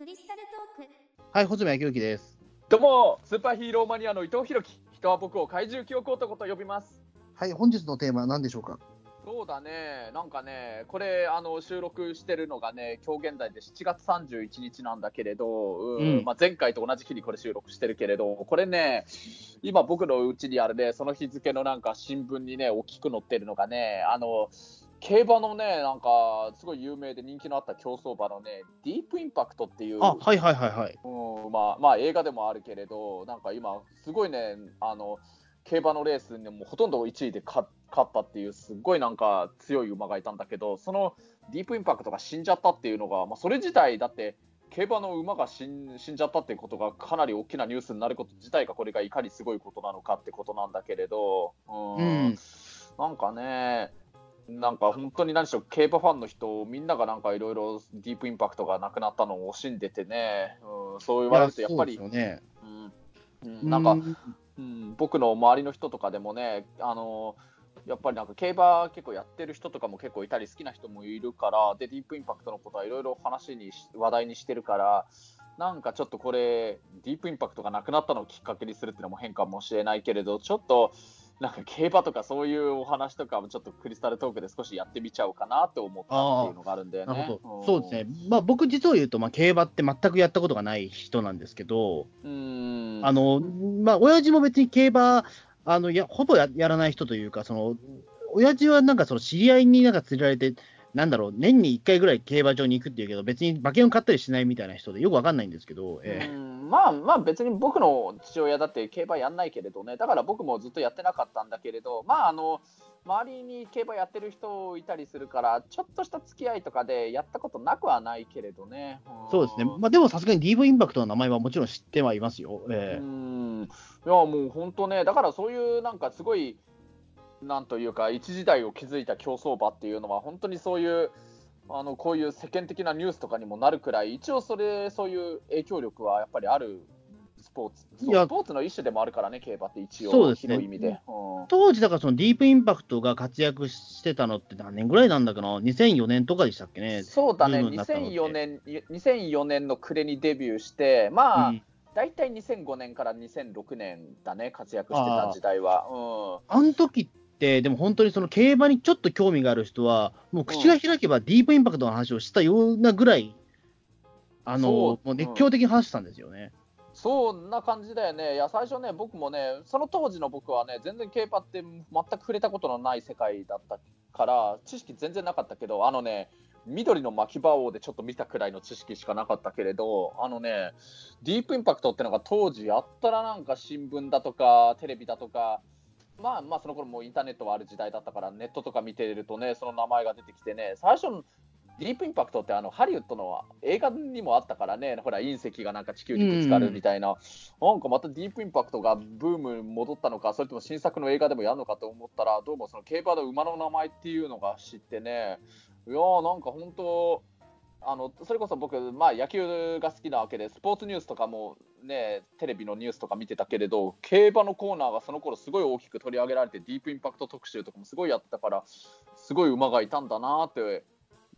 クリスタルトークはい、穂積昭之です。どうも、スーパーヒーローマニアの伊藤弘樹。人は僕を怪獣記憶男と呼びます。はい、本日のテーマは何でしょうか？そうだね、なんかね、これ、あの収録してるのがね、今日現在で7月31日なんだけれど、うんうんまあ、前回と同じ日にこれ収録してるけれど、これね、今、僕のうちにあるね、その日付のなんか新聞にね、大きく載ってるのがね、あの競馬のね、なんかすごい有名で人気のあった競走馬のね、ディープインパクトっていう。あ、はいはいはいはい。うんまあ、まあ映画でもあるけれど、なんか今、すごいね、あの競馬のレースにもうほとんど1位で勝勝ったっていう、すごいなんか強い馬がいたんだけど、そのディープインパクトが死んじゃったっていうのが、まあ、それ自体、だって、競馬の馬が死ん死んじゃったっていうことがかなり大きなニュースになること自体がこれがいかにすごいことなのかってことなんだけれど、うんうん。なんかね、なんか本当に何でしょう、競馬ファンの人、みんながなんかいろいろディープインパクトがなくなったのを惜しんでてね、うん、そう言われるとやっぱり、うね。うんうんなんか、ううん、僕の周りの人とかでもね、あのやっぱりなんか競馬結構やってる人とかも結構いたり好きな人もいるからでディープインパクトのことはいろいろ話にし話題にしてるからなんかちょっとこれディープインパクトがなくなったのをきっかけにするっていうのも変かもしれないけれどちょっとなんか競馬とかそういうお話とかもちょっとクリスタルトークで少しやってみちゃおうかなと思ったっていうのがあるんだよね。なるほど。んそうですね。まあ僕実を言うと、まあ競馬って全くやったことがない人なんですけど、うんあの、まあ親父も別に競馬、あの、や、ほぼややらない人というか、その、親父はなんかその知り合いになんか連れられて、なんだろう、年に1回ぐらい競馬場に行くっていうけど、別に馬券を買ったりしないみたいな人でよくわかんないんですけど、ええ。うんまあまあ別に僕の父親だって競馬やんないけれどね。だから僕もずっとやってなかったんだけれどまああの周りに競馬やってる人いたりするからちょっとした付き合いとかでやったことなくはないけれどね、ん。そうですね。まあでもさすがに DV インパクトの名前はもちろん知ってはいますよ。ええ。うん。いやもう本当ね。だからそういうなんかすごいなんというか一時代を築いた競走馬っていうのは本当にそういうあのこういう世間的なニュースとかにもなるくらい一応それそういう影響力はやっぱりあるスポーツスポーツの一種でもあるからね競馬って一応そうですね。広い意味で、うん当時、だからそのディープインパクトが活躍してたのって何年ぐらいなんだかな、2004年とかでしたっけね？そうだね。ブームになったのって。2004年2004年の暮れにデビューしてまあ、うん。大体2005年から2006年だね活躍してた時代は、うん、あの時って、でも本当にその競馬にちょっと興味がある人は、もう口が開けばディープインパクトの話をしたようなぐらい、あのもう熱狂的に話してたんですよね。そんな感じだよね。いや、最初ね、僕もね、その当時の僕はね、全然競馬って全く触れたことのない世界だったから、知識全然なかったけど、あのね、緑の巻き場王でちょっと見たくらいの知識しかなかったけれど、あのね、ディープインパクトってのが当時やったらなんか新聞だとか、テレビだとか、まあまあその頃もうインターネットはある時代だったから、ネットとか見てるとね、その名前が出てきてね、最初のディープインパクトってあのハリウッドの映画にもあったからね、ほら隕石がなんか地球にぶつかるみたいな、なんかまたディープインパクトがブーム戻ったのか、それとも新作の映画でもやるのかと思ったら、どうもその競馬の馬の名前っていうのが知ってね、いやーなんか本当、あのそれこそ僕、まあ、野球が好きなわけで、スポーツニュースとかも、ね、テレビのニュースとか見てたけれど、競馬のコーナーがその頃すごい大きく取り上げられて、ディープインパクト特集とかもすごいやってたから、すごい馬がいたんだなって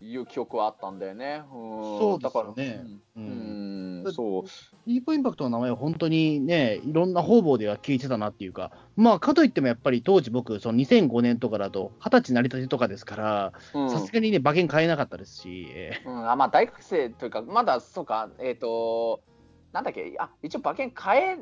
いう記憶はあったんだよね。うん。そうですだからうん。うんそう。ディープインパクトの名前は本当にね、いろんな方々では聞いてたなっていうか、まあ、かといってもやっぱり当時僕、その2005年とかだと、20歳成り立てとかですから、うん。さすがにね、馬券買えなかったですし、えうん、あまあ大学生というか、まだそうか、えっ、と、なんだっけ、あ一応馬券買えー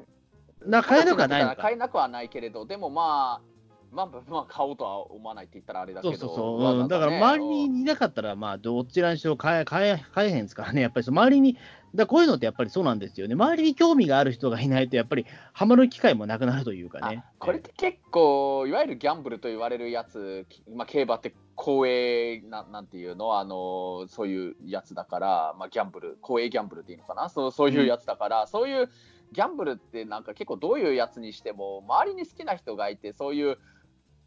な買えなくはない。買えなくはないけれど、でもまあ、まあ、まあ、買おうとは思わないって言ったらあれだけど、そうそうそう、うん。だから周りにいなかったら、まあ、どちらにしろ買え買え買えへんですからね、やっぱりそう周りに、だこういうのってやっぱりそうなんですよね、周りに興味がある人がいないと、やっぱりハマる機会もなくなるというかね。あこれって結構、いわゆるギャンブルと言われるやつ、きまあ、競馬って公営ななんていうの？あの、そういうやつだから、まあ、ギャンブル、公営ギャンブルっていうのかな、そうそういうやつだから、そういうギャンブルってなんか結構どういうやつにしても、周りに好きな人がいて、そういう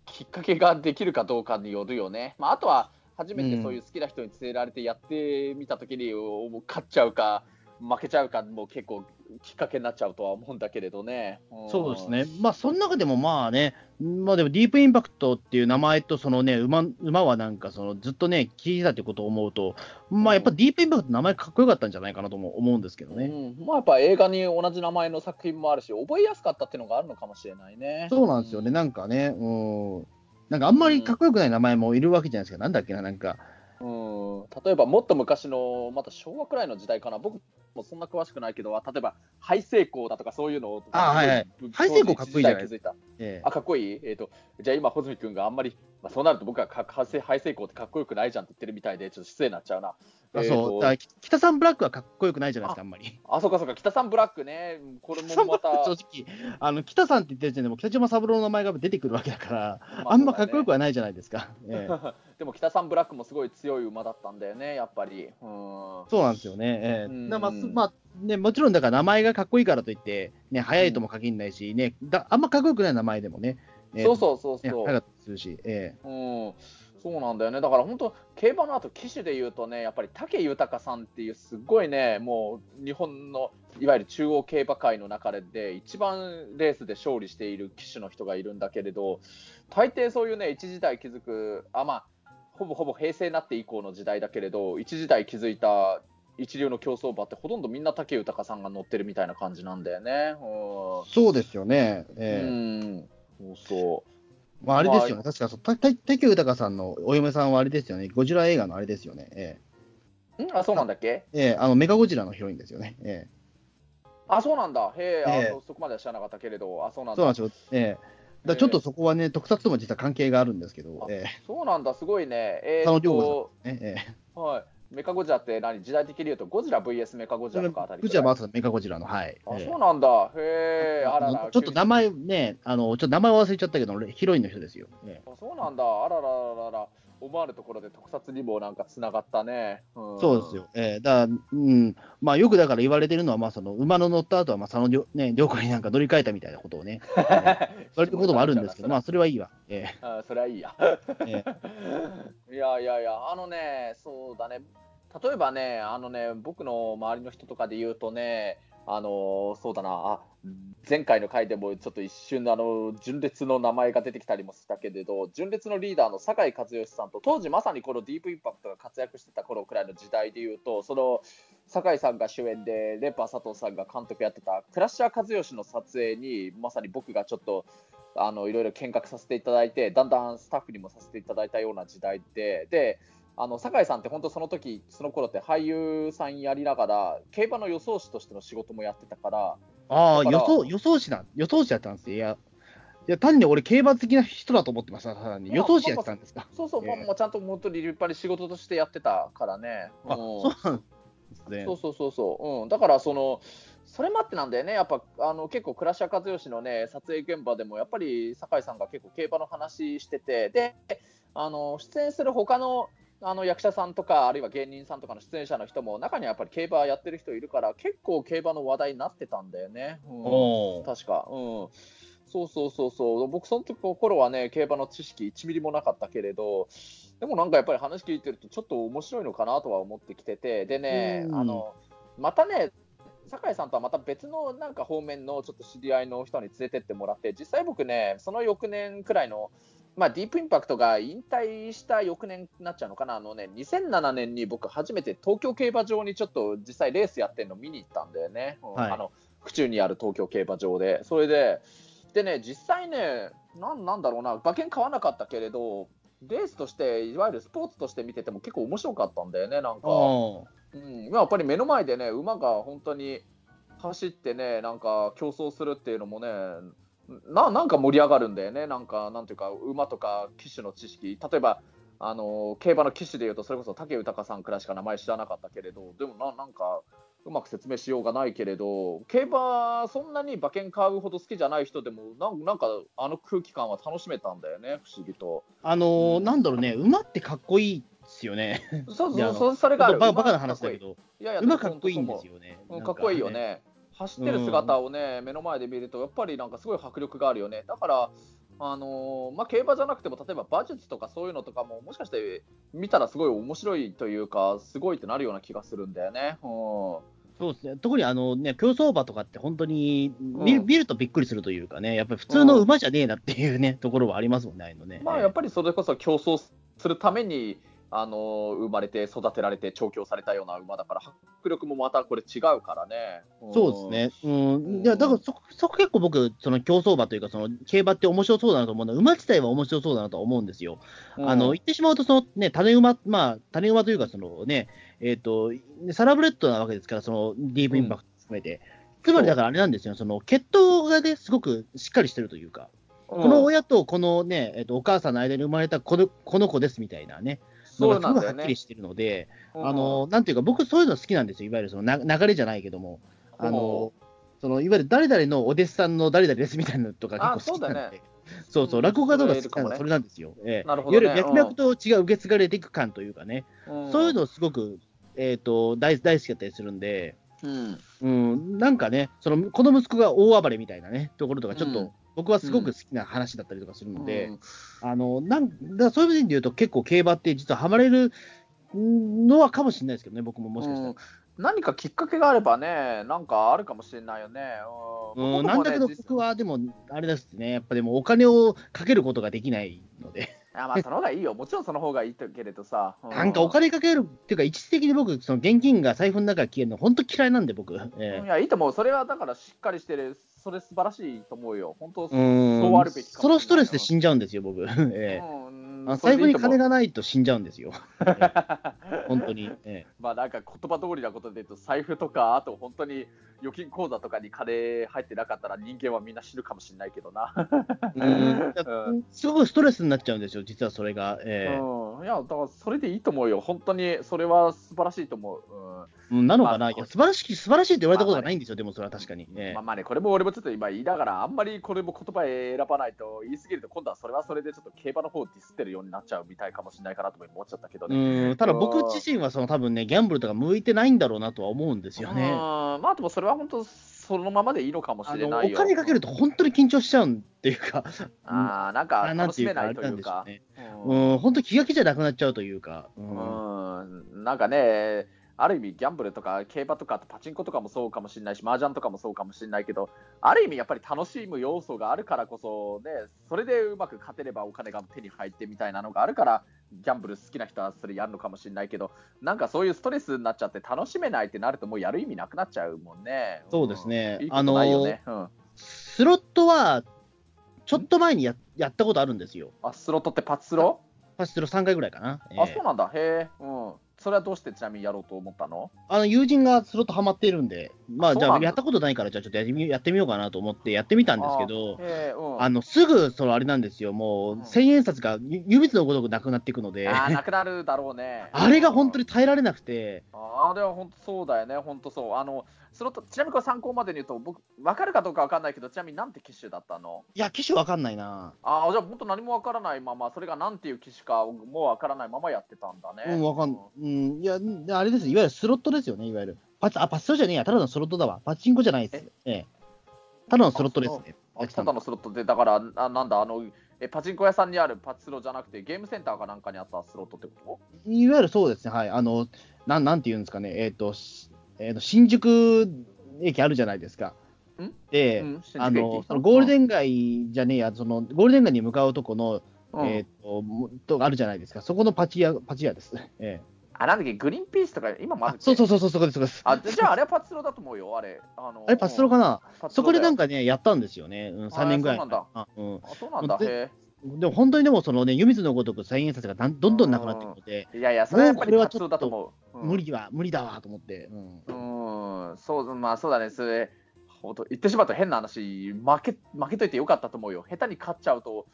きっかけができるかどうかによるよね。まあ、あとは初めてそういう好きな人に連れられてやってみたときに、お勝っちゃうか負けちゃうかも結構きっかけになっちゃうとは思うんだけれどね。んそうです。ね。まあ、その中でもまあね、まあでもディープインパクトっていう名前と、そのね、馬、馬はなんかそのずっとね、聞いてたってことを思うと、まあやっぱディープインパクト名前かっこよかったんじゃないかなとも思うんですけどね。うん、まあやっぱ映画に同じ名前の作品もあるし、覚えやすかったっていうのがあるのかもしれないね。そうなんですよね、なんかね、うん。なんかあんまりかっこよくない名前もいるわけじゃないですか。なんだっけな、なんか。うん、例えばもっと昔の、また昭和くらいの時代かな、僕もそんな詳しくないけど、例えば、ハイセイコーだとかそういうのを、あはいはい。ぶハイセイコーかっこいいじゃない当時時代気づいた。ええ。あ、かっこいい？えっ、と、じゃあ今、穂積君があんまり、まあ、そうなると僕はかハイセイハイセイコーってかっこよくないじゃんって言ってるみたいで、ちょっと失礼になっちゃうな。あそう、だ北さんブラックはかっこよくないじゃないですか、あんまり。あ、そうかそうか、北さんブラックね、これもまた、正直、あの北さんって言ってる時点でもう北島三郎の名前が出てくるわけだから、まああんまかっこよくはないじゃないですか。ええ でも北さんブラックもすごい強い馬だったんだよね、やっぱり。うんそうなんですよね。ええうんだからまあすまあね、もちろんだから名前がかっこいいからといって、ね、速いとも限らないし、ね、だあんまかっこよくない名前でもね、ええそうそうそうね、そう。速かったりするし、えうん、そうなんだよね、だから本当、競馬の後騎手でいうとね、やっぱり武豊さんっていう、すごいね、もう日本のいわゆる中央競馬界の中で、一番レースで勝利している騎手の人がいるんだけれど、大抵そういうね、一時代築く、あまあ、ほぼほぼ平成になって以降の時代だけれど、一時代築いた一流の競走馬って、ほとんどみんな武豊さんが乗ってるみたいな感じなんだよね。うんえそうですよね。うええん、そうそう。まあ、あれですよね、確かそう、たた竹豊さんのお嫁さんはあれですよね、ゴジラ映画のあれですよね、えん？あ、そうなんだっけ？えええあのメカゴジラのヒロインですよね。えあ、そうなんだ。へえ、あええそそこまでは知らなかったけれど、あ、そうなんだ。えそうなんですよ。ええだちょっとそこはね、特撮とも実は関係があるんですけど、えそうなんだ、すごいね。えー、っ佐野涼と、子えええはい。メカゴジラって何？時代的に言うと、ゴジラ VS メカゴジえラとかあたりゴジラバーサスメカゴジラの、はい。あ、ええそうなんだ。へえ、あらら。ちょっと名前ね、あの、ちょっと名前忘れちゃったけど、ヒロインの人ですよ。ええあそうなんだ。あららららら。思わぬところで特撮にもなんかつながったね。うん、そうですよ。ええだうん、まあよくだから言われてるのは、まあその馬の乗った後は、まあ佐野涼ね、涼子になんか乗り換えたみたいなことをね、言われてることもあるんですけど、まあそれはいいわ。えあそれはいいや。え いやいやいや、あのね、そうだね、例えばね、あのね、僕の周りの人とかで言うとね、あのそうだな。あ、前回の回でもちょっと一瞬あの、純烈の名前が出てきたりもしたけれど、純烈のリーダーの酒井和義さんと、当時まさにこのディープインパクトが活躍してた頃くらいの時代で言うと、その酒井さんが主演で、レッパー佐藤さんが監督やってた、クラッシャー和義の撮影に、まさに僕がちょっと、あのいろいろ見学させていただいて、だんだんスタッフにもさせていただいたような時代で、であの酒井さんって本当その時その頃って俳優さんやりながら、競馬の予想士としての仕事もやってたから、ああ、予想、予想士な、予想士だったんですよ。いや、いや単に俺、競馬好きな人だと思ってました、さらに。まあ予想士やってたんですか？そうそう、ええまあまあちゃんと本当に立派に仕事としてやってたからね。あ、うんそうなんですね。そうそうそうそう、うん、だからその、それもあってなんだよね、やっぱあの結構、倉科和義のね、撮影現場でも、やっぱり酒井さんが結構、競馬の話してて、で、あの出演する他のあの役者さんとか、あるいは芸人さんとかの出演者の人も、中にはやっぱり競馬やってる人いるから、結構競馬の話題になってたんだよね。うん。確か、うん、そうそうそうそう、僕、その時頃はね、競馬の知識1ミリもなかったけれど、でもなんかやっぱり話聞いてると、ちょっと面白いのかなとは思ってきてて、でね、うん。あのまたね、酒井さんとはまた別のなんか方面のちょっと知り合いの人に連れてってもらって、実際僕ね、その翌年くらいの、まあ、ディープインパクトが引退した翌年になっちゃうのかな、あのね、2007年に僕、初めて東京競馬場にちょっと実際レースやってるの見に行ったんだよね、うんはい。あの府中にある東京競馬場で。それで、でね、実際ね、なんなんだろうな、馬券買わなかったけれど、レースとして、いわゆるスポーツとして見てても結構面白かったんだよね、なんか。うん、やっぱり目の前でね、馬が本当に走ってね、なんか競争するっていうのもね、ななんか盛り上がるんだよね、なんか、なんていうか、馬とか騎手の知識、例えば、あの競馬の騎手でいうと、それこそ武豊さんくらいしか名前知らなかったけれど、でもななんか、うまく説明しようがないけれど、競馬、そんなに馬券買うほど好きじゃない人でも、なんなんか、あの空気感は楽しめたんだよね、不思議と。あのーなんだろうね、馬ってかっこいいですよね。そうそうそそれがあるババカな話だけど、いやいや馬かっこいいんですよね。うん、かっこいいよね。走ってる姿をね、目の前で見ると、やっぱりなんかすごい迫力があるよね。だから、あのーまあ、競馬じゃなくても、例えば馬術とかそういうのとかも、もしかして見たらすごい面白いというか、すごいってなるような気がするんだよね。うん、そそうですね、特にあの、ね、競走馬とかって本当に見,、うん見るとびっくりするというかね、やっぱり普通の馬じゃねえなっていうね、ところはありますもんね、あのね。まあ、やっぱりそれこそ競争するために、あの生まれて育てられて調教されたような馬だから迫力もまたこれ違うからね。そうですね。うん。んいや、だからそ、そこ結構僕、その競走馬というか、その競馬って面白そうだなと思うのは、馬自体は面白そうだなと思うんですよ。うん。あの、言ってしまうと、そのね、種馬、まあ、種馬というか、そのね、えっ、と、サラブレッドなわけですから、そのディープインパクト含めて。つまりだからあれなんですよ、その血統がね、すごくしっかりしてるというか、うんこの親とこのね、えっとお母さんの間に生まれたこのこの子ですみたいなね、のがすごくはっきり。してるので、うん。あのなんていうか、僕、そういうの好きなんですよ、いわゆるそのな流れじゃないけども、あのそのいわゆる誰々のお弟子さんの誰々ですみたいなのとかあ結構好きなんで、そうそう落語家とか好きなのそれいるかもね。それなんですよ。ええ。なるほどね。いわゆる脈々と違う受け継がれていく感というかね、うん。そういうのすごく、えー、と大大好きだったりするんで、うん。うん、なんかね、そのこの息子が大暴れみたいなね、ところとか、ちょっと、うん僕はすごく好きな話だったりとかするので、うんあのなんだそういう意味で言うと、結構競馬って実はハマれるのはかもしれないですけどね、僕ももしかしたら。うん何かきっかけがあればね、なんかあるかもしれないよね。うんうん、なんだけど、僕はでも、あれですね、やっぱでもお金をかけることができないので、あまあ、その方がいいよ。もちろんその方がいいけれどさ。うなんかお金かけるっていうか、一時的に僕、その現金が財布の中消えるの、本当嫌いなんで、僕。えいや、いいと思う。それはだからしっかりしてる。それ素晴らしいと思うよ。本当、そうあるべきそのストレスで死んじゃうんですよ、僕。ええうんあ布に金が。がないと死んじゃうんですよ、本当に。ええまあなんか言葉通りなことで言うと、財布とか、あと本当に預金口座とかに金入ってなかったら人間はみんな死ぬかもしれないけどな。うんうんすごくストレスになっちゃうんですよ、実はそれが。ええうん、いや、だからそれでいいと思うよ。本当にそれは素晴らしいと思う。うんうんなのかな、まあいや素晴らしい、素晴らしいって言われたことがないんですよ、でもそれは確かに。ええまあまあね、これも俺もちょっと今言いながら、あんまりこれも言葉選ばないと言い過ぎると、今度はそれはそれでちょっと競馬の方をディスってるようになっちゃうみたいかもしれないかなとも思っちゃったけどね。うんただ僕自身はその多分ね、ギャンブルとか向いてないんだろうなとは思うんですようんね。まあでもそれは本当、そのままでいいのかもしれないよ。お金かけると本当に緊張しちゃうんっていうか、あーなんかあなん楽しめないというかう。んうん、本当気が気じゃなくなっちゃうというか。うんうんなんかね、ある意味、ギャンブルとか競馬とか、パチンコとかもそうかもしれないし、麻雀とかもそうかもしれないけど、ある意味、やっぱり楽しむ要素があるからこそ、ね、それでうまく勝てればお金が手に入ってみたいなのがあるから、ギャンブル好きな人はそれやるのかもしれないけど、なんかそういうストレスになっちゃって、楽しめないってなると、もうやる意味なくなっちゃうもんね。そうですねうんいいことないよね。うんスロットは、ちょっと前にややったことあるんですよ。あスロットってパチスロ、パチスロ3回ぐらいかな。あ、ええそうなんだ。へえ。うん。それはどうしてちなみにやろうと思ったの？あの友人がスロットハマっているんで、まあ、じゃあ、やったことないから、じゃあちょっとやってみやってみようかなと思ってやってみたんですけど、へえ、うん。あのすぐそのあれなんですよ、もううん。千円札がゆ湯水のごとくなくなっていくので、あなくなるだろうね。れが本当に耐えられなくて、ああれは本当そうだよね、本当そう。あの、スロット、ちなみにこれ参考までに言うと、僕、分かるかどうか分かんないけど、ちなみになんて機種だったの？いや、機種わかんないな、ああ、じゃあ本当何も分からないまま、それがなんていう機種かもう分からないままやってたんだね。うん、わかん、うん、いや、あれです、いわゆるスロットですよね、いわゆる。パチあ、パチスロじゃねえや、ただのスロットだわ。パチンコじゃないです。え？え。ただのスロットですね。あただのスロットで、だから、あなんだ、あの、えパチンコ屋さんにあるパチスロじゃなくて、ゲームセンターかなんかにあったスロットってこいわゆるそうですね、はい。あの、なん、なんて言うんですかね、えっ、と、しえーと、新宿駅あるじゃないですか。ん？で、と、うん、あの、そのゴールデン街じゃねえや、その、ゴールデン街に向かうとこの、うんえっ、と、もとあるじゃないですか。そこのパチ屋、パチ屋です。えあ、なんだっけ、グリーンピースとか、今えまずあそうそうそうそう、そこです、そこです。あ、じゃああれはパチスロだと思うよ、あれ。あのあれ、パチスロかな、そこでなんか。かね、やったんですよね。うん、3年ぐらい前。そうなんあうん。あ、そうなんだ。でへでも本当にでも、そのね、湯水のごとく千円札がどんどんなくなっていくので、え。いやいや、それはやっぱりパチスロだと思う。うん無。理は、無理だわと思って。うんうん、そう、まあそうだね、それ。ほんと言ってしまうと変な話負け、負けといてよかったと思うよ。下手に勝っちゃうと、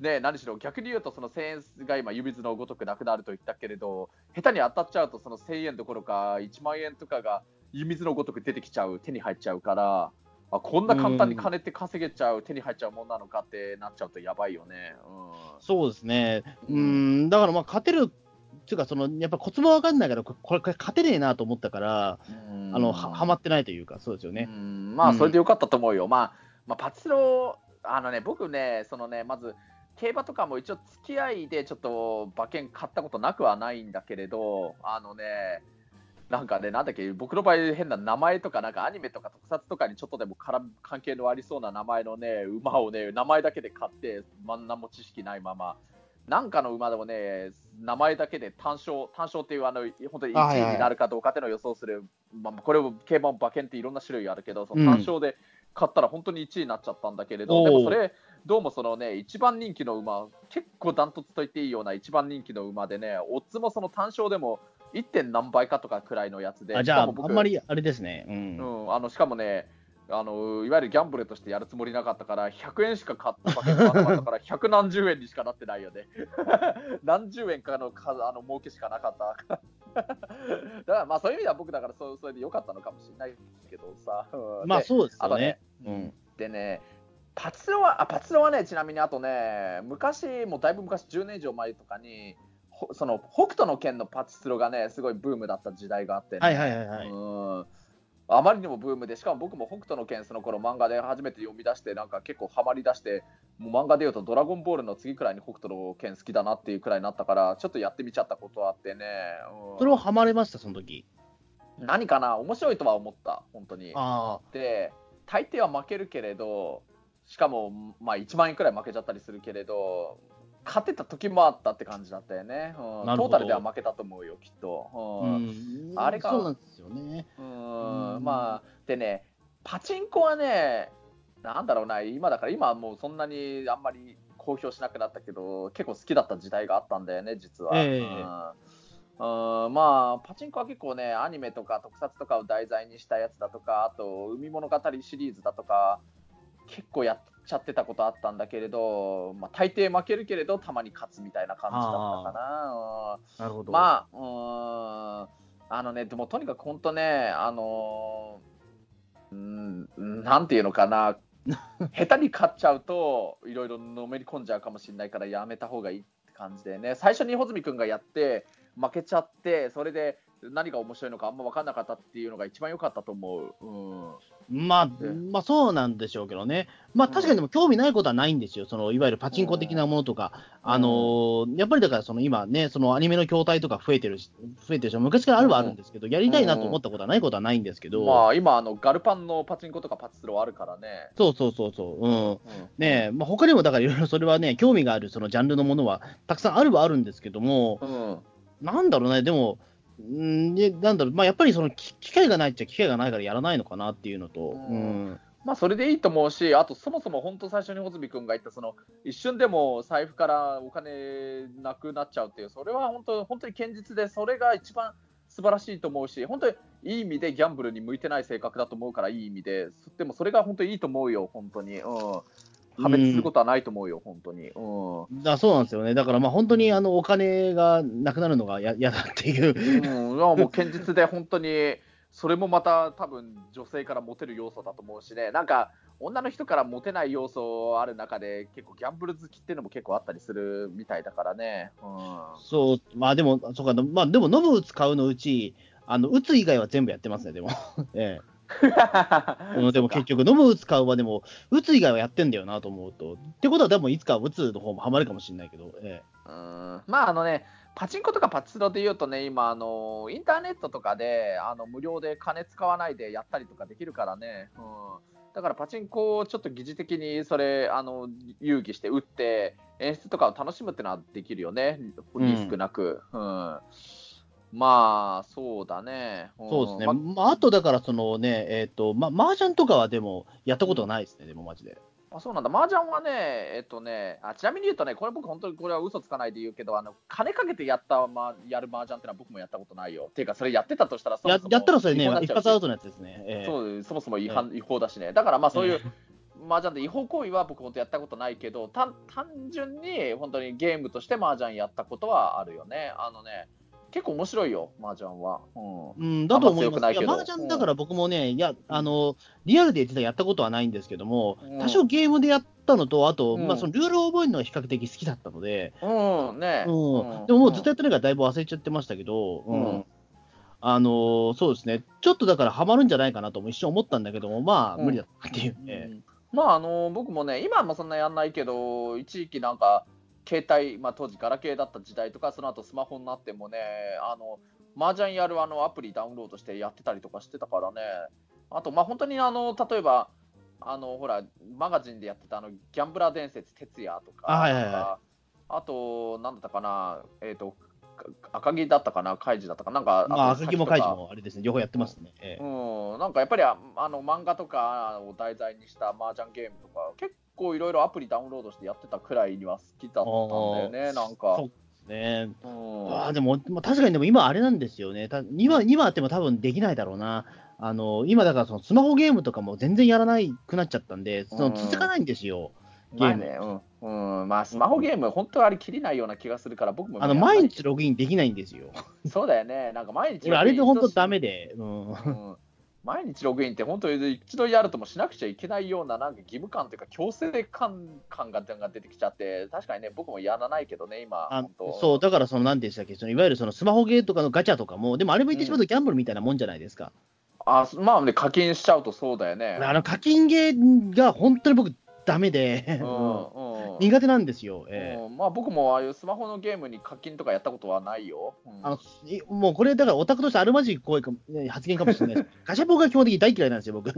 ね、何しろ逆に言うと、その1000円が今、湯水のごとくなくなると言ったけれど、下手に当たっちゃうと、その1000円どころか、1万円とかが湯水のごとく出てきちゃう、手に入っちゃうから、あこんな簡単に金って稼げちゃう、手に入っちゃうもんなのかってなっちゃうとやばいよね。うんそうですね。ううんん、だからまあ、勝てるっていうか、その、やっぱコツもわかんないから、ここれ、これ勝てねえなと思ったから、うんあの、ははまってないというか、そうですようね。んまあ、それでよかったと思うよ。まあ、まあ、パチスロ、あのね、僕ね、そのね、まず、競馬とかも一応付き合いでちょっと馬券買ったことなくはないんだけれど、あのね、なんかね、なんだっけ、僕の場合、変な名前とか、なんかアニメとか特撮とかにちょっとでも絡む関係のありそうな名前のね、馬をね、名前だけで買って、まん何も知識ないまま、なんかの馬でもね、名前だけで単勝、単勝っていう、あの本当に1あはいはい位になるかどうかっていうのを予想する、まあ、これを競馬も馬券っていろんな種類あるけど、そうん。の単勝で買ったら本当に1位になっちゃったんだけれど、おー。でもそれ、どうもそのね、一番人気の馬、結構ダントツと言っていいような一番人気の馬でね、オッズもその単勝でも 1. 点何倍かとかくらいのやつで、あじゃあ、あんまりあれですね。う。うんん、あのしかもねあの、いわゆるギャンブルとしてやるつもりなかったから、100円しか買ったパケットなかったから、100何十円にしかなってないよね。何十円かのかあの儲けしかなかった。だからまあそういう意味では僕だからそそれで良かったのかもしれないけどさ。うんでまあそうですよねね。うん。でね、パチスロは、あパチスロはね、ちなみにあとね、昔、もうだいぶ昔、10年以上前とかに、ほその北斗の拳のパチスロがね、すごいブームだった時代があって、ね、はいはいはいはい。うんあまりにもブームで、しかも僕も北斗の拳、その頃漫画で初めて読み出して、なんか結構ハマり出して、もう漫画でいうと、ドラゴンボールの次くらいに北斗の拳好きだなっていうくらいになったから、ちょっとやってみちゃったことあってね、うんそれはハマれました、その時。何かな、面白いとは思った、本当に。あで、大抵は負けるけれど、しかも、まあ、1万円くらい負けちゃったりするけれど、勝てた時もあったって感じだったよね。うんトータルでは負けたと思うよ、きっと。あ。ううんん。あれかそうなんですよね。ううんんまあ、でね、パチンコはね、なんだろうな、今だから、今はもうそんなにあんまり公表しなくなったけど、結構好きだった時代があったんだよね、実は。ええうんうんまあ、パチンコは結構ね、アニメとか特撮とかを題材にしたやつだとか、あと、海物語シリーズだとか、結構やっちゃってたことあったんだけれど、まあ、大抵負けるけれど、たまに勝つみたいな感じだったかな。うんなるほど。まあ、うーん、あのね、でもとにかく本当ね、あのーうん、なんていうのかな、下手に勝っちゃうと、いろいろのめり込んじゃうかもしれないから、やめた方がいいって感じでね、最初に穂積君がやって、負けちゃって、それで何が面白いのかあんま分かんなかったっていうのが一番良かったと思う。うんまあ、えまあそうなんでしょうけどね。まあ確かにでも興味ないことはないんですよ。そのいわゆるパチンコ的なものとか。うんあのーやっぱりだからその今ね、そのアニメの筐体とか増えてるし、増えてるし、昔からあるはあるんですけど、やりたいなと思ったことはないことはないんですけど、まあ、今あの、ガルパンのパチンコとかパチスロあるからね。そうそうそうそう。うん。うんねえ、まあ他にもだからいろいろそれはね、興味があるそのジャンルのものはたくさんあるはあるんですけども、うんなんだろうね、でも、んでなんだろう、まあやっぱりその機機会がないっちゃ機会がないからやらないのかなっていうのと、ううんん。まあ、それでいいと思うし、あとそもそも本当最初に穂積君が言った、その一瞬でも財布からお金なくなっちゃうっていう、それは本当本当に堅実で、それが一番素晴らしいと思うし、本当にいい意味でギャンブルに向いてない性格だと思うから、いい意味で、でもそれが本当にいいと思うよ、本当に。うん破滅することはないと思うよ、本当に。うんだそうなんですよね。だからまあ本当にあのお金がなくなるのがや 嫌だっていう。うん、もう堅実で本当にそれもまた多分女性からモテる要素だと思うしねなんか女の人からモテない要素ある中で結構ギャンブル好きっていうのも結構あったりするみたいだからね、うそう、まあでも、そうか、まあでも、ノブ打つ買うのうち、あの、打つ以外は全部やってますね、でも。ええ。うんでも結局、ノブ打つ買うはでも、打つ以外はやってんだよなと思うと。ってことは、多分いつかは打つの方もハマるかもしれないけど、えうん。まああのねパチンコとかパチスロで言うとね今あのインターネットとかであの無料で金使わないでやったりとかできるからね、うん、だからパチンコをちょっと疑似的にそれあの遊戯して打って演出とかを楽しむっていうのはできるよね。リスクなく、うんまあそうだね、えそうですね。ままあ、あと、だから、そのね、えっ、と、まあ、麻雀とかはでも、やったことがないですね、でも、マジで。あそうなんだ、麻雀はね、えっとねあ、ちなみに言うとね、これ僕、本当にこれは嘘つかないで言うけど、あの金かけてやった、ま、やる麻雀ってのは僕もやったことないよ。っていうか、それやってたとしたらそもそもややったらそれね一発アウトのやつですね。ええそうそもそも違反、違法だしね。だからまあそういう麻雀で違法行為は僕本当やったことないけど、単単純に本当にゲームとして麻雀やったことはあるよね。あのね、結構面白いよ、麻雀は。うん。うん、だと思います。いや、麻雀だから僕もね、いや、あの、リアルで実はやったことはないんですけども、うん。多少ゲームでやったのと、あと、うん。まあ、そのルールを覚えるのが比較的好きだったので、うん、ね。うん、でももうずっとやってないからだいぶ忘れちゃってましたけど、うん。うん。あのーそうですね、ちょっとだからハマるんじゃないかなとも一瞬思ったんだけども、まあ、うん。無理だったっていううね。ん。まああの僕もね、今はもうそんなやんないけど、一時期なんか、携帯、まあ、当時、ガラケーだった時代とか、その後スマホになってもね、あの麻雀やるあのアプリダウンロードしてやってたりとかしてたからね。あと、まあ、本当にあの例えば、あのほら、マガジンでやってたあのギャンブラー伝説、徹夜とか、あと、なんだったかな、えっ、と、か赤木だったかな、カイジだったかな、なんか、まあ、と赤木も開示もあれですね、両方やってますね。ええうん、なんかやっぱりああの漫画とかを題材にした麻雀ゲームとか、結構いろいろアプリダウンロードしてやってたくらいには好きだったんだよね、なんか。ね。うんああ、でも、まあ、確かにでも今あれなんですよね。た今、今あっても多分できないだろうな。あの、今だからそのスマホゲームとかも全然やらないくなっちゃったんで、そのうん続かないんですよ。ゲームまあね、うん、うん、まあスマホゲーム、本当はあれ切りないような気がするから、僕もね、あの、毎日ログインできないんですよ。そうだよね、なんか毎日俺、あれで本当ダメ。メで。うん。うん毎日ログインって本当に一度やるともしなくちゃいけないようななんか義務感というか強制感感がが出てきちゃって確かにね僕もやらないけどね今そう、だからその、なんでしたっけ、そのいわゆるそのスマホゲーとかのガチャとかも、でもあれも言ってしまうとギャンブルみたいなもんじゃないですか。あまあね課金しちゃうとそうだよねあの課金ゲーが本当に僕、ダメで、苦手なんですよ。ええ。うん。まあ僕もああいうスマホのゲームに課金とかやったことはないよ、うん。あのいもうこれ、だからオタクとしてあるまじき声か発言かもしれないです。ガシャポンが基本的に大嫌いなんですよ、僕。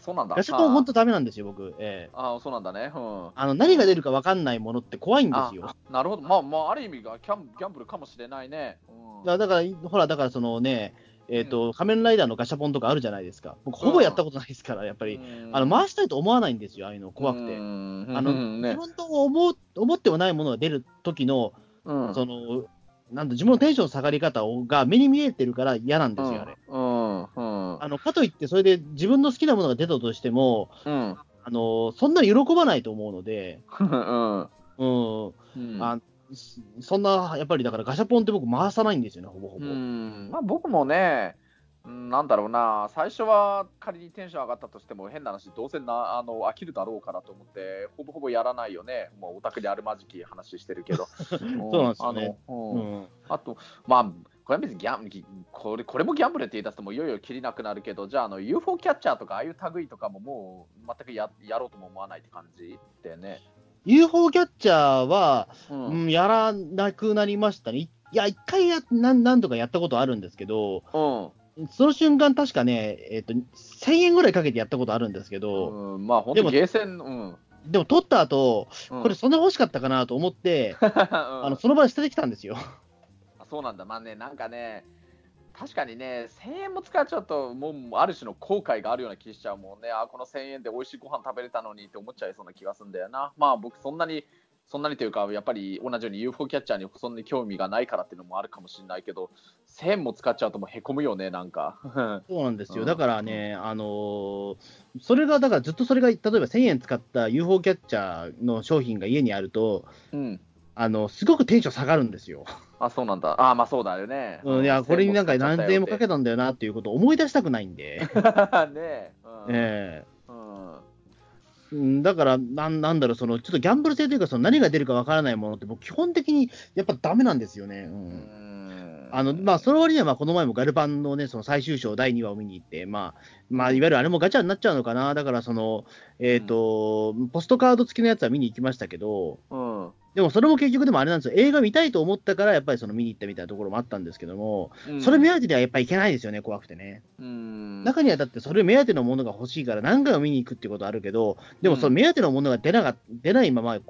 そうなんだ。ガシャポン本当ダメなんですよ、僕。ええ。あ。あそうなんだね。うん。あの何が出るか分かんないものって怖いんですよ。あなるほど。まあまあある意味がギャンギャンブルかもしれないね、うん。だから、ほら、だからそのね、えっ、と、仮面ライダーのガシャポンとかあるじゃないですか。僕、ほぼやったことないですから、やっぱり。うん。あの回したいと思わないんですよ、ああいうの、怖くて。うんあの、うんね。自分と思う思ってもないものが出る時の、うん。その、なんだ、自分のテンションの下がり方をが目に見えてるから嫌なんですよ、あれ。あの、かといって、それで自分の好きなものが出たとしても、うん。あの、そんなに喜ばないと思うので、うん。うん、うん。あそそんな、やっぱりだからガシャポンって僕回さないんですよね、ほぼほぼ。うんまあ、僕もね、うんなんだろうな、最初は仮にテンション上がったとしても、変な話、どうせなあの飽きるだろうからと思って、ほぼほぼやらないよね、もうオタクであるまじき話してるけど。そうなんですよねあのうんうんあと、まあ、これは別にギャンギこれこれもギャンブルって言い出すともういよいよ切りなくなるけど、じゃああの UFO キャッチャーとかああいう類とかももう全くややろうとも思わないって感じだよね。UFO キャッチャーは、うん。うん、やらなくなりましたね。いいや、一回や何何度かやったことあるんですけど、うん。その瞬間、確かね、えっと1000円ぐらいかけてやったことあるんですけど、うん、まあ本でも当ゲーセン、うん、でも取った後、うん。これ、そんな欲しかったかなと思って、あ あのその場で捨ててきたんですよ。そうなんだ、まあね、なんかね、確かにね、1000円も使っちゃうと、もうある種の後悔があるような気しちゃうもんね、あこの1000円で美味しいご飯食べれたのにって思っちゃいそうな気がするんだよな。まあ僕、そんなに、そんなにというか、やっぱり同じように UFO キャッチャーにそんなに興味がないからっていうのもあるかもしれないけど、1000円も使っちゃうともうへこむよね、なんか。そうなんですよ。うんだからね、あのーそれが、だからずっとそれが、例えば1000円使った UFO キャッチャーの商品が家にあると、うん。あの、すごくテンション下がるんですよ。あ、そうなんだ。あ、まあそうだよね。うん、いや、これになんか何千円もかけた。たんだよなっていうことを思い出したくないんで。ねえ。うんえうんえうんだからなん、なんだろう、そのちょっとギャンブル性というか、その何が出るかわからないものって、僕、基本的にやっぱダメなんですよね。ううんんあのまあ、その割には、まあこの前もガルパンの,、ね、その最終章第2話を見に行って、まあまあ、いわゆるあれもガチャになっちゃうのかな、だからその、えーとポストカード付きのやつは見に行きましたけど、うんでもそれも結局、でもあれなんですよ、映画見たいと思ったから、やっぱりその見に行ったみたいなところもあったんですけども、うん。それ目当てではやっぱりいけないですよね、怖くてね。うん。中にはだってそれ目当てのものが欲しいから何回も見に行くってことあるけど、でもその目当てのものが出なが出ないまま、ね、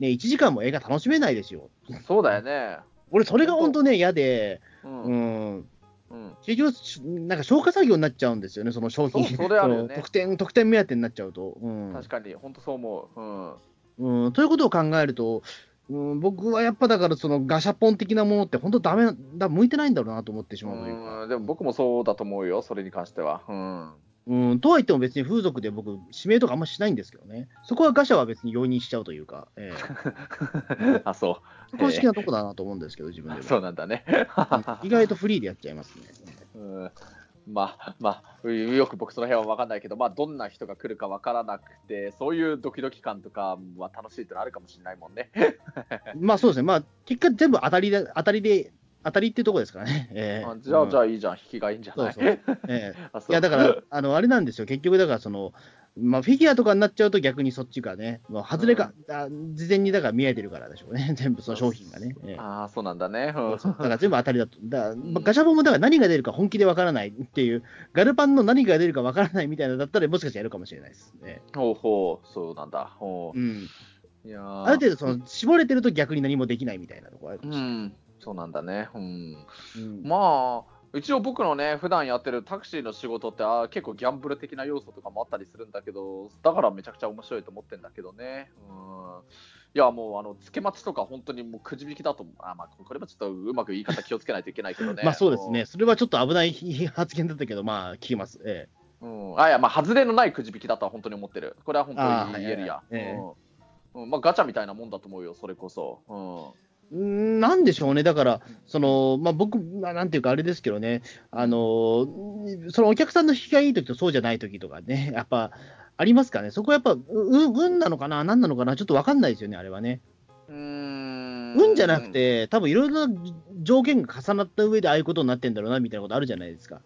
1時間も映画楽しめないですよ。そうだよね。俺、それが本当ね、嫌で、うん。うん、うん。結局、しなんか消化作業になっちゃうんですよね、その商品、そうそれあるよね。得点得点目当てになっちゃうと。うん。確かに、本当そう思う。うんうん、ということを考えると、うん、僕はやっぱだから、そのガシャポン的なものって、本当ダメだ、向いてないんだろうなと思ってしまうというか。うんでも僕もそうだと思うよ、それに関しては。うんうん、とは言っても別に風俗で僕、指名とかあんましないんですけどね。そこはガシャは別に容認しちゃうというか、ええ あ、そう。そこは好きなとこだなと思うんですけど、自分で そうも。なんだね。うん意外とフリーでやっちゃいますね。うんまあまあ、よく僕その辺は分かんないけど、まあ、どんな人が来るか分からなくて、そういうドキドキ感とかは楽しいってのあるかもしれないもんね。まあそうですね、まあ結果全部当たりで、当たりで、当たりってとこですからね。ええ。あじゃあ、じゃあ、あいいじゃん、引きがいいんじゃない？そうそう。ええ。あそう。いやだから、あのあれなんですよ、結局だからその、まあ、フィギュアとかになっちゃうと逆にそっちがね、もう外れが、あ事前にだから見えてるからでしょうね、全部その商品がね。ええああ、そうなんだね。うんだから全部当たりだと。だからんガシャポンもだから何が出るか本気でわからないっていう、ガルパンの何が出るかわからないみたいなのだったら、もしかしたらやるかもしれないですね。ほうほう、そうなんだ。ほううん。いやーある程度、その、絞れてると逆に何もできないみたいなところあるかうもしれない。ん、そうなんだね。うん。うんまあ、一応僕のね、普段やってるタクシーの仕事ってあー結構ギャンブル的な要素とかもあったりするんだけど、だからめちゃくちゃ面白いと思ってんだけどね。うん。いや、もう、あの、つけ待ちとか本当にもうくじ引きだと、あまあ、これもちょっとうまく言い方気をつけないといけないけどね。まあそうですね。それはちょっと危ない発言だったけど、まあ聞きます。えうん。うん。あ、いや、まあ、外れのないくじ引きだとは本当に思ってる。これは本当に言えるや。はいはいはいえうん。うんまあ、ガチャみたいなもんだと思うよ、それこそ。うん。なんでしょうね。だから、その、まあ僕、まあなんていうかあれですけどね、あの、そのお客さんの引きがいい時とそうじゃない時とかね、やっぱ、ありますかね。そこはやっぱ、う運なのかな？何なのかな？ちょっとわかんないですよね、あれはね。うーん運じゃなく、て、多分いろいろな条件が重なった上でああいうことになってんだろうな、みたいなことあるじゃないですか。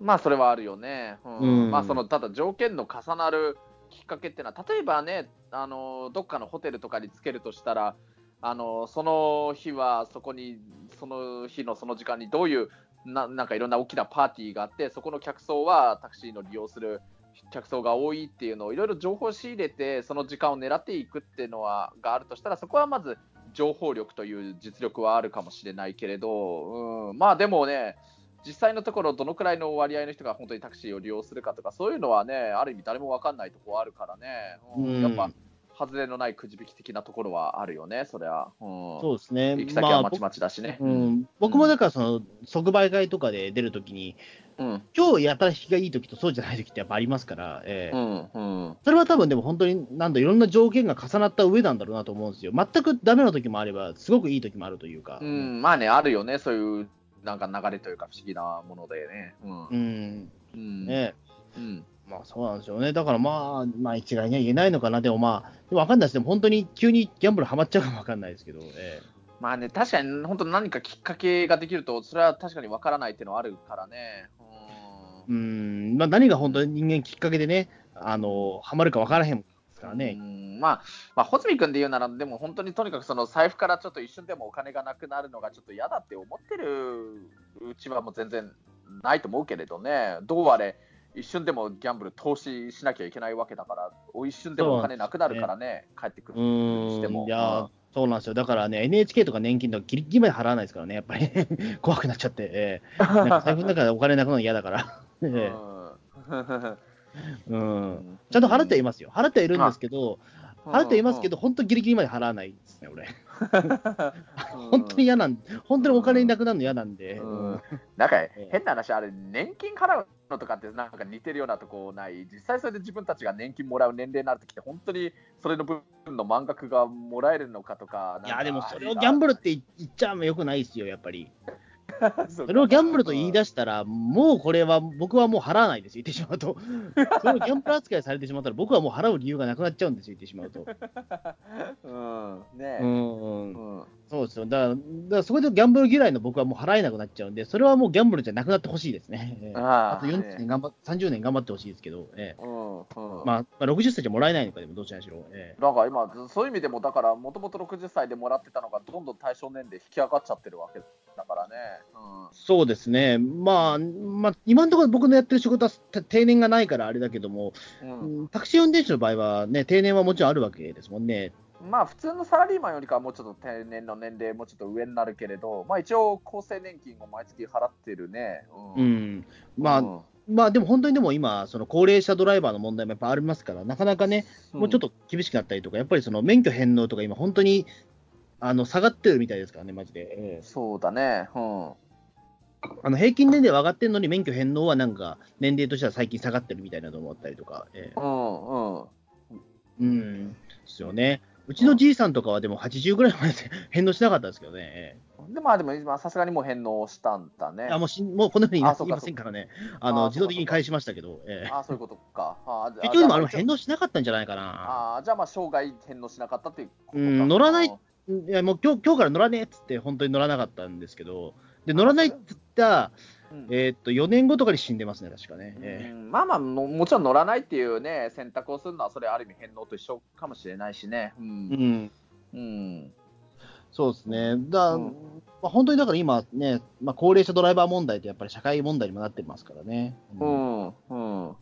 まあそれはあるよね。うんうんまあそのただ条件の重なるきっかけっていうのは例えばねあのどっかのホテルとかにつけるとしたらあのその日はそこにその日のその時間にどういうななんかいろんな大きなパーティーがあってそこの客層はタクシーの利用する客層が多いっていうのをいろいろ情報を仕入れてその時間を狙っていくっていうのはがあるとしたらそこはまず情報力という実力はあるかもしれないけれど、うん、まあでもね実際のところどのくらいの割合の人が本当にタクシーを利用するかとかそういうのはねある意味誰も分かんないところあるからね、うんやっぱ外れのないくじ引き的なところはあるよねそれは、うん、そうですね。行き先はまちまちだしね、うん、僕もだからその即売会とかで出るときに、うん。今日やったら引きがいいときとそうじゃないときってやっぱありますから、ええ。うんうん。それは多分でも本当になんだいろんな条件が重なった上なんだろうなと思うんですよ。全くダメな時もあれば、すごくいい時もあるというか。うん、まあねあるよねそういうなんか流れというか不思議なものでね。うん。うん。うん。ね。うんまあそうなんですよね。だからまあ、まあ一概には言えないのかな。でもまあ、でもわかんないです。でも本当に急にギャンブルハマっちゃうかもわかんないですけど、えまあね確かに本当何かきっかけができるとそれは確かに分からないっていうのはあるからねえうん、まあ何が本当に人間きっかけでね、あの、ハマるかわからへんですからうね。んまあ、まあ、穂積君で言うなら、でも本当にとにかくその財布からちょっと一瞬でもお金がなくなるのがちょっと嫌だって思ってるうちはもう全然ないと思うけれどね、どうあれ、一瞬でもギャンブル投資しなきゃいけないわけだから、お一瞬でもお金なくなるからね、帰ってくる。うーん、しても。いや、そうなんですよ。だからね、NHK とか年金とかギリギリまで払わないですからね、やっぱり。怖くなっちゃって、ええ。なんか財布の中でお金なくなるの嫌だから。ちゃんと払ってはいますよ。払ってはいるんですけど、払ってはいますけど、ど、本当ギリギリまで払わないですね、俺。う ん本当に嫌なん本当にお金なくなるの嫌なんで。うん。うん。なんかえ。変な話、あれ、年金払うのとかってなんか似てるようなとこない、実際それで自分たちが年金もらう年齢になるときって、本当にそれの分の満額がもらえるのかとか、いや、でもそれをギャンブルって言っちゃよくないですよ、やっぱり。そそれをギャンブルと言い出したら、もうこれは、僕はもう払わないですよ、言ってしまうと。それをギャンブル扱いされてしまったら、僕はもう払う理由がなくなっちゃうんですよ、言ってしまうと。うん、ねえ、うん、そうですよ。だから、だからそこでギャンブル嫌いの僕はもう払えなくなっちゃうんで、それはもうギャンブルじゃなくなってほしいですね。ええあああと40年頑張っ、30年頑張ってほしいですけど、ええうんうんまあ、まあ、60歳じゃもらえないのか、でもどちらにしろ。ええなんか今、そういう意味でも、だから、もともと60歳でもらってたのが、どんどん対象年齢引き上がっちゃってるわけだからね。そうですね。まあ、まあ、今のところ僕のやってる仕事はて定年がないからあれだけども、うんうんタクシー運転手の場合はね、定年はもちろんあるわけですもんね。まあ普通のサラリーマンよりかはもうちょっと定年の年齢もちょっと上になるけれど、まあ一応厚生年金を毎月払ってるね。う。ん。まあ、うんまあでも本当にでも今、その高齢者ドライバーの問題もやっぱありますから、なかなかね、もうちょっと厳しくなったりとか、やっぱりその免許返納とか今本当にあの下がってるみたいですからね、マジで。ええそうだね。うん。あの平均年齢は上がってるのに免許返納はなんか年齢としては最近下がってるみたいなのもあったりとか。ええうんうん。うん。ですよね。うちのじいさんとかはでも80ぐらいまで返納しなかったですけどね。えでまあでも今さすがにもう返納したんだね。えあもうしんもうこの世にいませんからね。あのあ自動的に返しましたけど。ええあそういうことか。あ結局でもあれもじゃ返納しなかったんじゃないかな。あじゃあまあ生涯返納しなかったっていうことか。うん乗らないいいやもう今日今日から乗らねえっつって本当に乗らなかったんですけど、で乗らないっつったうんえーっと、4年後とかに死んでますね、確かね。えうんまあまあも、もちろん乗らないっていうね、選択をするのは、それある意味返納と一緒かもしれないしね。う。えうんん。うん。そうですね。だ、うんまあ、本当にだから今ね、まあ、高齢者ドライバー問題ってやっぱり社会問題にもなってますからね。ううんん。うん。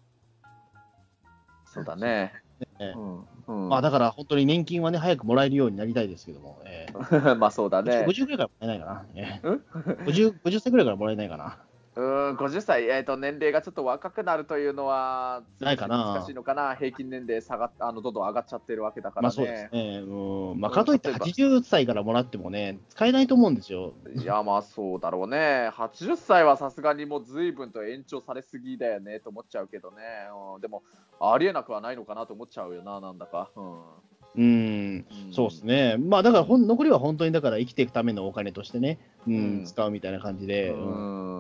そうだね。ええうん。うんまあ、だから本当に年金はね、早くもらえるようになりたいですけども。ええ まあそうだね。50ぐらいからもらえないかな。ええうん？50, 50歳ぐらいからもらえないかな。うーん、50歳、えーと、年齢がちょっと若くなるというのは、ないかな難しいのかな、平均年齢下がっあのどんどん上がっちゃってるわけだからね。まあそうですね。うんまあ、うんかといって例えば80歳からもらってもね、使えないと思うんですよ。いや、まあそうだろうね。80歳はさすがにもう随分と延長されすぎだよねと思っちゃうけどね。うん、でも、ありえなくはないのかなと思っちゃうよな、なんだか。うん。うん、そうですね。まあだからほん、残りは本当にだから生きていくためのお金としてね、うんうん使うみたいな感じで。うう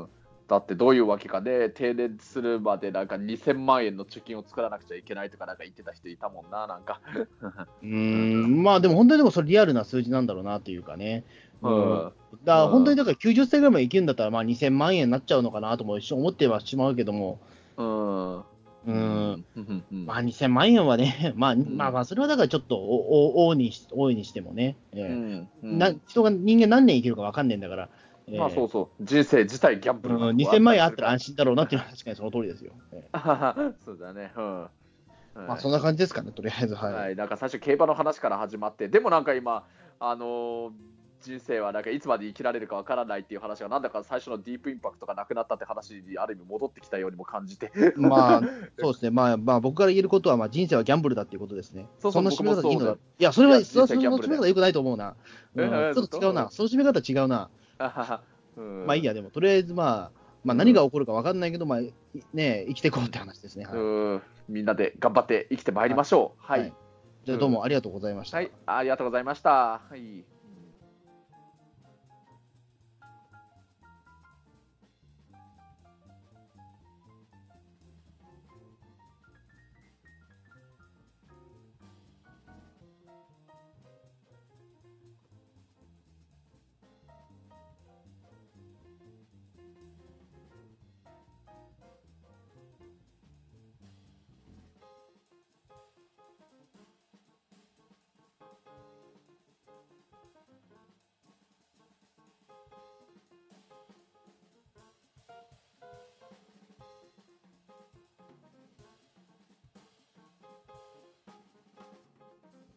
んん。だってどういうわけかで、定年するまでなんか2000万円の貯金を作らなくちゃいけないとかなんか言ってた人いたもんな、なんか。うん、まあでも本当にでもそれリアルな数字なんだろうなというかね。ううん。ん。だから本当にだから90歳ぐらいまで生きるんだったら、まあ2000万円になっちゃうのかなとも一瞬思ってはしまうけども、うん。うん、うん。まあ2000万円はね、まあ、まあまあそれはだからちょっとおお大にし大いにしてもね、ええ。うん。うん。な人が人間何年生きるか分かんねえんだから、ええまあそうそう、人生自体ギャンブルうん、2000万円あったら安心だろうなっていうのは確かにその通りですよ。ええ心。そうだね。うん。まあそんな感じですかね、とりあえず。はい。はい、なんか最初競馬の話から始まって、でもなんか今、あのー人生はなんかいつまで生きられるかわからないっていう話が、なんだか最初のディープインパクトがなくなったって話にある意味戻ってきたようにも感じて。まあ、そうですね、まあ、まあ、僕から言えることは、まあ、人生はギャンブルだっていうことですね。そうそうんな締め方でいいのだ。いや、それは、その締め方良くないと思うな。うんええちょっと違うな。その締め方違うな。うんまあいいや、でも、とりあえず、まあ、まあ、何が起こるか分かんないけど、まあ、いね、生きていこうって話ですね。はい。うんみんなで頑張って生きてまいりましょう。はい。はいじゃあ、どうもありがとうございました。はい、ありがとうございました。はい